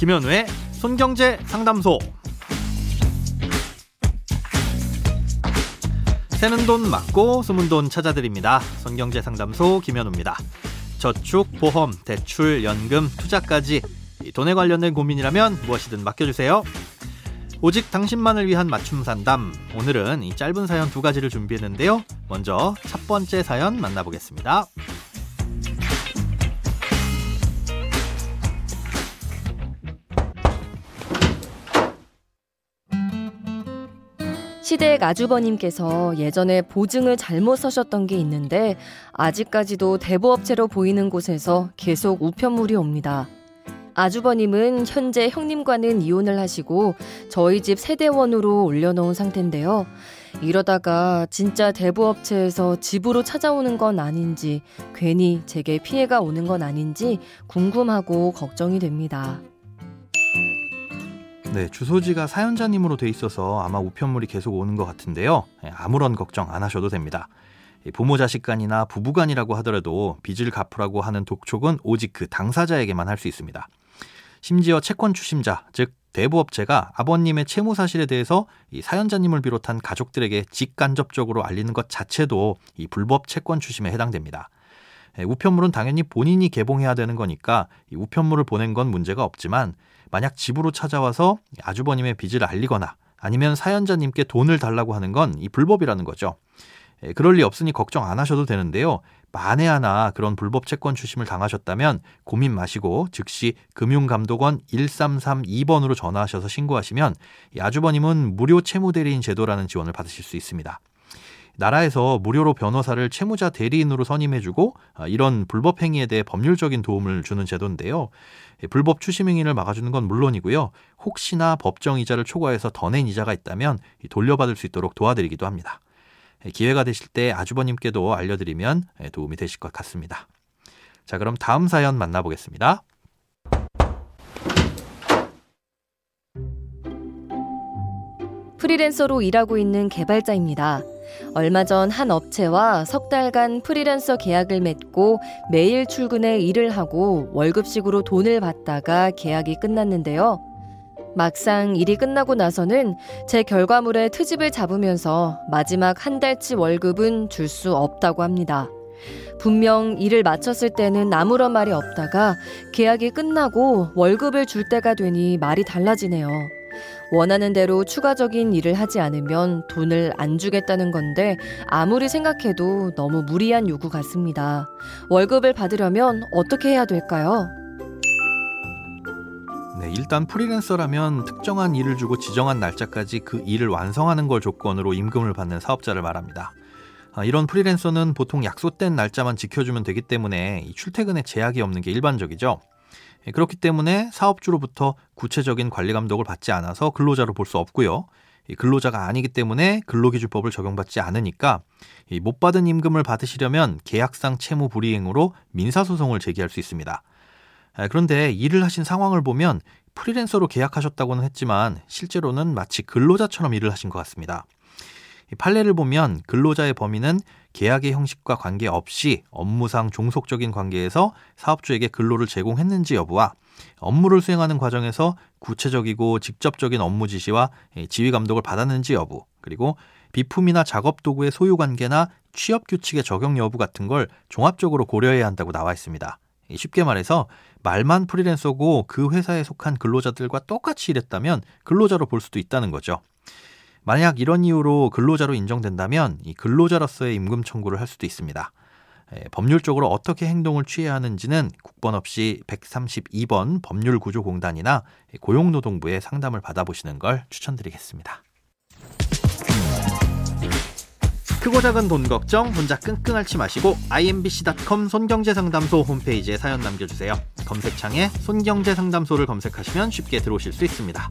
김현우의 손경제 상담소. 새는 돈 맞고 숨은 돈 찾아드립니다. 손경제 상담소 김현우입니다. 저축, 보험, 대출, 연금, 투자까지 돈에 관련된 고민이라면 무엇이든 맡겨주세요. 오직 당신만을 위한 맞춤 상담. 오늘은 이 짧은 사연 두 가지를 준비했는데요. 먼저 첫 번째 사연 만나보겠습니다. 시댁 아주버님께서 예전에 보증을 잘못 서셨던 게 있는데 아직까지도 대부업체로 보이는 곳에서 계속 우편물이 옵니다. 아주버님은 현재 형님과는 이혼을 하시고 저희 집 세대원으로 올려놓은 상태인데요. 이러다가 진짜 대부업체에서 집으로 찾아오는 건 아닌지 괜히 제게 피해가 오는 건 아닌지 궁금하고 걱정이 됩니다. 네, 주소지가 사연자님으로 돼 있어서 아마 우편물이 계속 오는 것 같은데요. 네, 아무런 걱정 안 하셔도 됩니다. 부모 자식 간이나 부부 간이라고 하더라도 빚을 갚으라고 하는 독촉은 오직 그 당사자에게만 할 수 있습니다. 심지어 채권 추심자, 즉 대부업체가 아버님의 채무 사실에 대해서 이 사연자님을 비롯한 가족들에게 직간접적으로 알리는 것 자체도 이 불법 채권 추심에 해당됩니다. 예, 우편물은 당연히 본인이 개봉해야 되는 거니까 이 우편물을 보낸 건 문제가 없지만 만약 집으로 찾아와서 아주버님의 빚을 알리거나 아니면 사연자님께 돈을 달라고 하는 건 이 불법이라는 거죠. 예, 그럴 리 없으니 걱정 안 하셔도 되는데요. 만에 하나 그런 불법 채권 추심을 당하셨다면 고민 마시고 즉시 금융감독원 1332번으로 전화하셔서 신고하시면 아주버님은 무료 채무대리인 제도라는 지원을 받으실 수 있습니다. 나라에서 무료로 변호사를 채무자 대리인으로 선임해주고 아, 이런 불법 행위에 대해 법률적인 도움을 주는 제도인데요. 불법 추심 행위를 막아주는 건 물론이고요. 혹시나 법정 이자를 초과해서 더 낸 이자가 있다면 돌려받을 수 있도록 도와드리기도 합니다. 기회가 되실 때 아주버님께도 알려드리면 도움이 되실 것 같습니다. 자, 그럼 다음 사연 만나보겠습니다. 프리랜서로 일하고 있는 개발자입니다. 얼마 전 한 업체와 석 달간 프리랜서 계약을 맺고 매일 출근해 일을 하고 월급식으로 돈을 받다가 계약이 끝났는데요. 막상 일이 끝나고 나서는 제 결과물에 트집을 잡으면서 마지막 한 달치 월급은 줄 수 없다고 합니다. 분명 일을 마쳤을 때는 아무런 말이 없다가 계약이 끝나고 월급을 줄 때가 되니 말이 달라지네요. 원하는 대로 추가적인 일을 하지 않으면 돈을 안 주겠다는 건데 아무리 생각해도 너무 무리한 요구 같습니다. 월급을 받으려면 어떻게 해야 될까요? 네, 일단 프리랜서라면 특정한 일을 주고 지정한 날짜까지 그 일을 완성하는 걸 조건으로 임금을 받는 사업자를 말합니다. 아, 이런 프리랜서는 보통 약속된 날짜만 지켜주면 되기 때문에 출퇴근에 제약이 없는 게 일반적이죠. 예, 그렇기 때문에 사업주로부터 구체적인 관리 감독을 받지 않아서 근로자로 볼 수 없고요. 근로자가 아니기 때문에 근로기준법을 적용받지 않으니까 못 받은 임금을 받으시려면 계약상 채무 불이행으로 민사소송을 제기할 수 있습니다. 아, 그런데 일을 하신 상황을 보면 프리랜서로 계약하셨다고는 했지만 실제로는 마치 근로자처럼 일을 하신 것 같습니다. 판례를 보면 근로자의 범위는 계약의 형식과 관계없이 업무상 종속적인 관계에서 사업주에게 근로를 제공했는지 여부와 업무를 수행하는 과정에서 구체적이고 직접적인 업무 지시와 지휘 감독을 받았는지 여부, 그리고 비품이나 작업 도구의 소유 관계나 취업 규칙의 적용 여부 같은 걸 종합적으로 고려해야 한다고 나와 있습니다. 쉽게 말해서 말만 프리랜서고 그 회사에 속한 근로자들과 똑같이 일했다면 근로자로 볼 수도 있다는 거죠. 만약 이런 이유로 근로자로 인정된다면 이 근로자로서의 임금 청구를 할 수도 있습니다. 법률적으로 어떻게 행동을 취해야 하는지는 국번 없이 132번 법률구조공단이나 고용노동부에 상담을 받아보시는 걸 추천드리겠습니다. 크고 작은 돈 걱정 혼자 끙끙 앓지 마시고 imbc.com 손경제상담소 홈페이지에 사연 남겨주세요. 검색창에 손경제상담소를 검색하시면 쉽게 들어오실 수 있습니다.